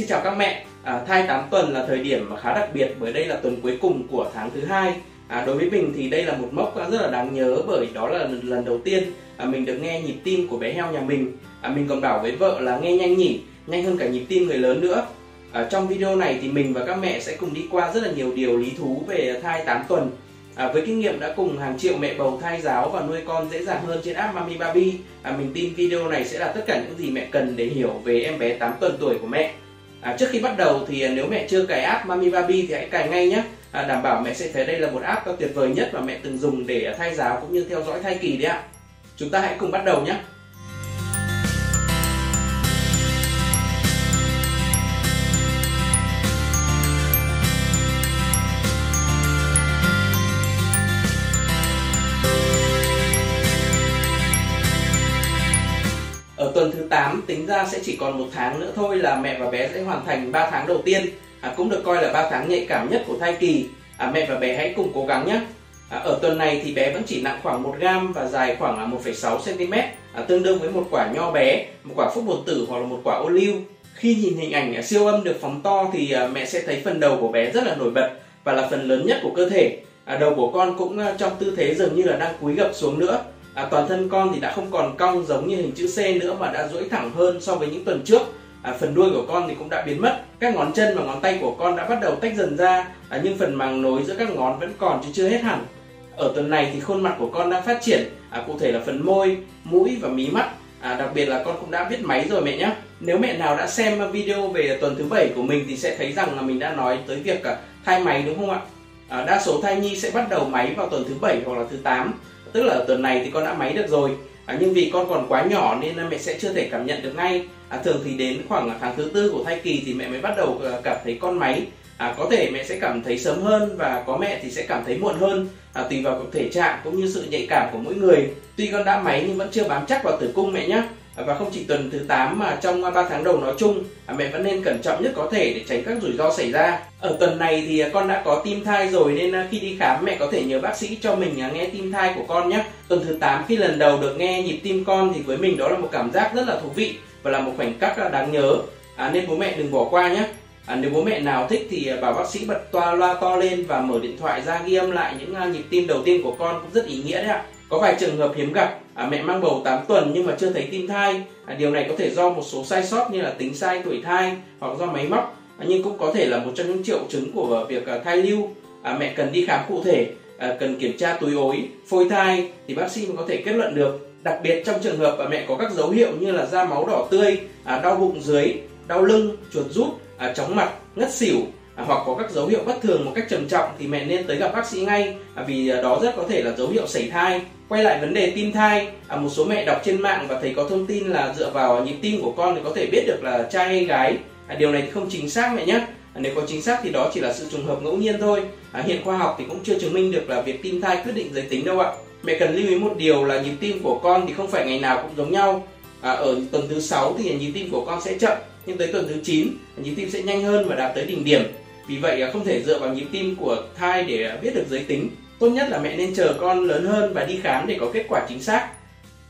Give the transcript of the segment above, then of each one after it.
Xin chào các mẹ, à, thai 8 tuần là thời điểm khá đặc biệt bởi đây là tuần cuối cùng của tháng thứ hai. À, đối với mình thì đây là một mốc rất là đáng nhớ bởi đó là lần đầu tiên à, mình được nghe nhịp tim của bé heo nhà mình. À, mình còn bảo với vợ là nghe nhanh nhỉ, nhanh hơn cả nhịp tim người lớn nữa. À, trong video này thì mình và các mẹ sẽ cùng đi qua rất là nhiều điều lý thú về thai 8 tuần. À, với kinh nghiệm đã cùng hàng triệu mẹ bầu thai giáo và nuôi con dễ dàng hơn trên app Mami Baby, à, mình tin video này sẽ là tất cả những gì mẹ cần để hiểu về em bé 8 tuần tuổi của mẹ. À, trước khi bắt đầu thì à, nếu mẹ chưa cài app Mami Baby thì hãy cài ngay nhé. À, đảm bảo mẹ sẽ thấy đây là một app à, tuyệt vời nhất mà mẹ từng dùng để à, thai giáo cũng như theo dõi thai kỳ đấy ạ. Chúng ta hãy cùng bắt đầu nhé. Tuần thứ 8 tính ra sẽ chỉ còn một tháng nữa thôi là mẹ và bé sẽ hoàn thành 3 tháng đầu tiên. À, cũng được coi là 3 tháng nhạy cảm nhất của thai kỳ. À, mẹ và bé hãy cùng cố gắng nhé. À, ở tuần này thì bé vẫn chỉ nặng khoảng 1 gram và dài khoảng à, 1,6 cm à, tương đương với một quả nho bé một quả phúc bột tử hoặc là một quả ô liu. Khi nhìn hình ảnh à, siêu âm được phóng to thì à, mẹ sẽ thấy phần đầu của bé rất là nổi bật và là phần lớn nhất của cơ thể. À, đầu của con cũng trong tư thế dường như là đang cúi gập xuống nữa à, toàn thân con thì đã không còn cong giống như hình chữ C nữa mà đã duỗi thẳng hơn so với những tuần trước. À, phần đuôi của con thì cũng đã biến mất. Các ngón chân và ngón tay của con đã bắt đầu tách dần ra. À, nhưng phần màng nối giữa các ngón vẫn còn chứ chưa hết hẳn. Ở tuần này thì khuôn mặt của con đang phát triển. À, cụ thể là phần môi mũi và mí mắt. À, đặc biệt là con cũng đã biết máy rồi mẹ nhé. Nếu mẹ nào đã xem video về tuần thứ bảy của mình thì sẽ thấy rằng là mình đã nói tới việc à, thay máy đúng không ạ? À, đa số thai nhi sẽ bắt đầu máy vào tuần thứ bảy hoặc là thứ 8 tức là ở tuần này thì con đã máy được rồi. À, nhưng vì con còn quá nhỏ nên mẹ sẽ chưa thể cảm nhận được ngay. À, thường thì đến khoảng tháng thứ tư của thai kỳ thì mẹ mới bắt đầu à, cảm thấy con máy. À, có thể mẹ sẽ cảm thấy sớm hơn và có mẹ thì sẽ cảm thấy muộn hơn. À, tùy vào thể trạng cũng như sự nhạy cảm của mỗi người. Tuy con đã máy nhưng vẫn chưa bám chắc vào tử cung mẹ nhé À, và không chỉ tuần thứ 8 mà trong à, 3 tháng đầu nói chung à, mẹ vẫn nên cẩn trọng nhất có thể để tránh các rủi ro xảy ra. Ở tuần này thì con đã có tim thai rồi nên khi đi khám mẹ có thể nhờ bác sĩ cho mình nghe tim thai của con nhé. Tuần thứ 8 khi lần đầu được nghe nhịp tim con thì với mình đó là một cảm giác rất là thú vị và là một khoảnh khắc đáng nhớ. À, nên bố mẹ đừng bỏ qua nhé. À, nếu bố mẹ nào thích thì bảo bác sĩ bật toa loa to lên và mở điện thoại ra ghi âm lại những nhịp tim đầu tiên của con cũng rất ý nghĩa đấy ạ có vài trường hợp hiếm gặp. À, mẹ mang bầu 8 tuần nhưng mà chưa thấy tim thai. À, điều này có thể do một số sai sót như là tính sai tuổi thai hoặc do máy móc. À, nhưng cũng có thể là một trong những triệu chứng của việc à, thai lưu. À, mẹ cần đi khám cụ thể à, cần kiểm tra túi ối phôi thai thì bác sĩ mới có thể kết luận được. Đặc biệt trong trường hợp à, mẹ có các dấu hiệu như là da máu đỏ tươi à, đau bụng dưới đau lưng chuột rút à, chóng mặt ngất xỉu à, hoặc có các dấu hiệu bất thường một cách trầm trọng thì mẹ nên tới gặp bác sĩ ngay. À, vì à, đó rất có thể là dấu hiệu sảy thai quay lại vấn đề tim thai à, một số mẹ đọc trên mạng và thấy có thông tin là dựa vào nhịp tim của con thì có thể biết được là trai hay gái. À, điều này thì không chính xác mẹ nhé. À, nếu có chính xác thì đó chỉ là sự trùng hợp ngẫu nhiên thôi. À, hiện khoa học thì cũng chưa chứng minh được là việc tim thai quyết định giới tính đâu ạ. Mẹ cần lưu ý một điều là nhịp tim của con thì không phải ngày nào cũng giống nhau. À, ở tuần thứ 6 thì nhịp tim của con sẽ chậm nhưng tới tuần thứ 9 nhịp tim sẽ nhanh hơn và đạt tới đỉnh điểm. Vì vậy à, không thể dựa vào nhịp tim của thai để à, biết được giới tính tốt nhất là mẹ nên chờ con lớn hơn và đi khám để có kết quả chính xác.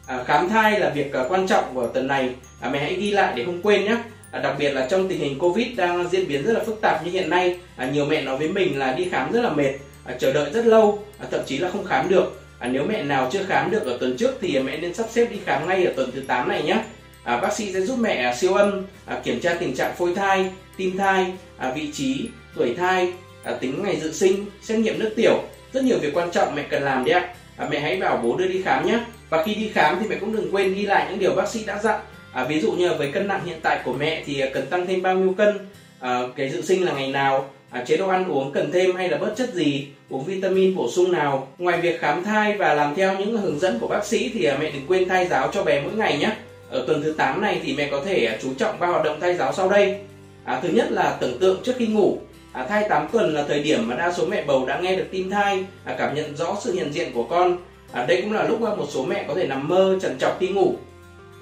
À, khám thai là việc à, quan trọng của tuần này. À, mẹ hãy ghi lại để không quên nhé. À, đặc biệt là trong tình hình covid đang diễn biến rất là phức tạp như hiện nay à, nhiều mẹ nói với mình là đi khám rất là mệt à, chờ đợi rất lâu à, thậm chí là không khám được. À, nếu mẹ nào chưa khám được ở tuần trước thì mẹ nên sắp xếp đi khám ngay ở tuần thứ 8 này nhé. À, bác sĩ sẽ giúp mẹ à, siêu âm à, kiểm tra tình trạng phôi thai tim thai à, vị trí tuổi thai à, tính ngày dự sinh xét nghiệm nước tiểu rất nhiều việc quan trọng mẹ cần làm đấy ạ. À, mẹ hãy bảo bố đưa đi khám nhé và khi đi khám thì mẹ cũng đừng quên ghi lại những điều bác sĩ đã dặn. À, ví dụ như là với cân nặng hiện tại của mẹ thì à, cần tăng thêm bao nhiêu cân? À, cái dự sinh là ngày nào? À, chế độ ăn uống cần thêm hay là bớt chất gì? Uống vitamin bổ sung nào? Ngoài việc khám thai và làm theo những hướng dẫn của bác sĩ thì à, mẹ đừng quên thai giáo cho bé mỗi ngày nhé ở tuần thứ 8 này thì mẹ có thể à, chú trọng ba hoạt động thai giáo sau đây. À, thứ nhất là tưởng tượng trước khi ngủ. À, thai 8 tuần là thời điểm mà đa số mẹ bầu đã nghe được tim thai, à, cảm nhận rõ sự hiện diện của con. À, đây cũng là lúc mà một số mẹ có thể nằm mơ trằn trọc khi ngủ.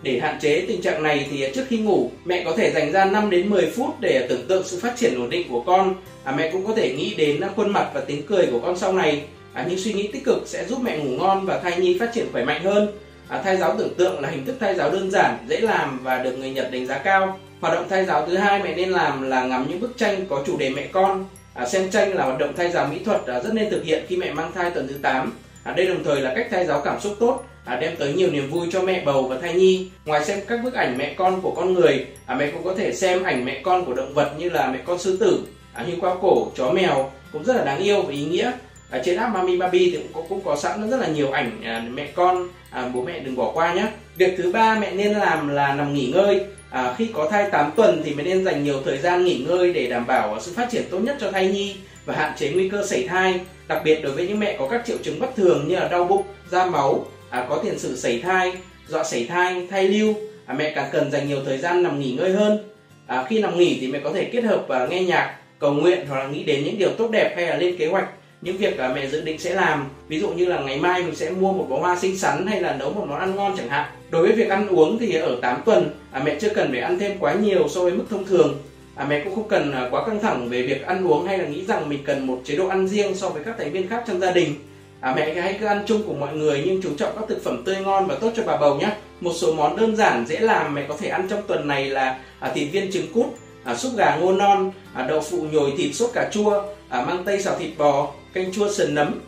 Để hạn chế tình trạng này thì à, trước khi ngủ, mẹ có thể dành ra 5 đến 10 phút để à, tưởng tượng sự phát triển ổn định của con. À, mẹ cũng có thể nghĩ đến à, khuôn mặt và tiếng cười của con sau này. À, những suy nghĩ tích cực sẽ giúp mẹ ngủ ngon và thai nhi phát triển khỏe mạnh hơn. À, thay giáo tưởng tượng là hình thức thay giáo đơn giản, dễ làm và được người Nhật đánh giá cao. Hoạt động thay giáo thứ hai mẹ nên làm là ngắm những bức tranh có chủ đề mẹ con. À, xem tranh là hoạt động thay giáo mỹ thuật à, rất nên thực hiện khi mẹ mang thai tuần thứ 8. À, đây đồng thời là cách thay giáo cảm xúc tốt, à, đem tới nhiều niềm vui cho mẹ bầu và thai nhi. Ngoài xem các bức ảnh mẹ con của con người, à, mẹ cũng có thể xem ảnh mẹ con của động vật như là mẹ con sư tử, à, hươu qua cổ, chó mèo cũng rất là đáng yêu và ý nghĩa. À, trên app Mami Baby thì cũng có, cũng có sẵn rất là nhiều ảnh à, mẹ con à, bố mẹ đừng bỏ qua nhé. Việc thứ ba mẹ nên làm là nằm nghỉ ngơi. À, khi có thai 8 tuần thì mẹ nên dành nhiều thời gian nghỉ ngơi để đảm bảo sự phát triển tốt nhất cho thai nhi và hạn chế nguy cơ xảy thai. Đặc biệt đối với những mẹ có các triệu chứng bất thường như là đau bụng, da máu, à, có tiền sử xảy thai, dọa xảy thai, thai lưu, à, mẹ càng cần dành nhiều thời gian nằm nghỉ ngơi hơn. À, khi nằm nghỉ thì mẹ có thể kết hợp và nghe nhạc, cầu nguyện hoặc là nghĩ đến những điều tốt đẹp hay là lên kế hoạch những việc mà mẹ dự định sẽ làm. Ví dụ như là ngày mai mình sẽ mua một bó hoa xinh xắn hay là nấu một món ăn ngon chẳng hạn. Đối với việc ăn uống thì ở 8 tuần à, mẹ chưa cần phải ăn thêm quá nhiều so với mức thông thường. À, mẹ cũng không cần à, quá căng thẳng về việc ăn uống hay là nghĩ rằng mình cần một chế độ ăn riêng so với các thành viên khác trong gia đình. À, mẹ hãy cứ ăn chung cùng mọi người nhưng chú trọng các thực phẩm tươi ngon và tốt cho bà bầu nhé. Một số món đơn giản dễ làm mẹ có thể ăn trong tuần này là à, thịt viên trứng cút à, súp gà ngô non à, đậu phụ nhồi thịt sốt cà chua à, mang tây xào thịt bò canh chua sườn nấm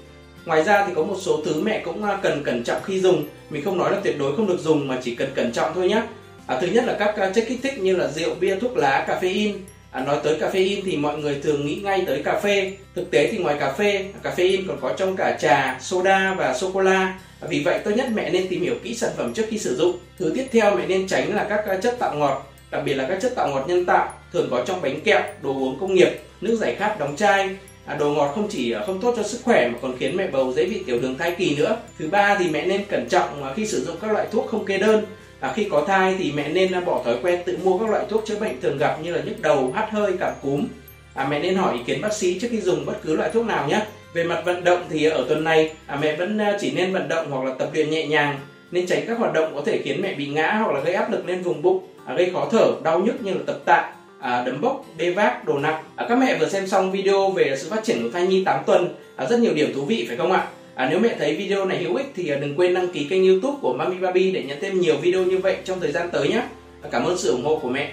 ngoài ra thì có một số thứ mẹ cũng à, cần cẩn trọng khi dùng mình không nói là tuyệt đối không được dùng mà chỉ cần cẩn trọng thôi nhé à, thứ nhất là các à, chất kích thích như là rượu bia thuốc lá caffeine À, nói tới caffeine thì mọi người thường nghĩ ngay tới cà phê. Thực tế thì ngoài cà phê, caffeine còn có trong cả trà, soda và sô cô la. À, vì vậy tốt nhất mẹ nên tìm hiểu kỹ sản phẩm trước khi sử dụng. Thứ tiếp theo mẹ nên tránh là các à, chất tạo ngọt, đặc biệt là các chất tạo ngọt nhân tạo thường có trong bánh kẹo, đồ uống công nghiệp, nước giải khát đóng chai. À, đồ ngọt không chỉ à, không tốt cho sức khỏe mà còn khiến mẹ bầu dễ bị tiểu đường thai kỳ nữa. Thứ ba thì mẹ nên cẩn trọng à, khi sử dụng các loại thuốc không kê đơn à, khi có thai thì mẹ nên à, bỏ thói quen tự mua các loại thuốc chữa bệnh thường gặp như là nhức đầu, hắt hơi, cảm cúm. À, mẹ nên hỏi ý kiến bác sĩ trước khi dùng bất cứ loại thuốc nào nhé. Về mặt vận động thì ở tuần này à, mẹ vẫn chỉ nên vận động hoặc là tập luyện nhẹ nhàng nên tránh các hoạt động có thể khiến mẹ bị ngã hoặc là gây áp lực lên vùng bụng, à, gây khó thở, đau nhức như là tập tạ, à, đấm bốc, bê vác, đồ nặng. À, các mẹ vừa xem xong video về sự phát triển của thai nhi 8 tuần, à, rất nhiều điểm thú vị phải không ạ? À, nếu mẹ thấy video này hữu ích thì à, đừng quên đăng ký kênh youtube của Mami Baby để nhận thêm nhiều video như vậy trong thời gian tới nhé. À, cảm ơn sự ủng hộ của mẹ.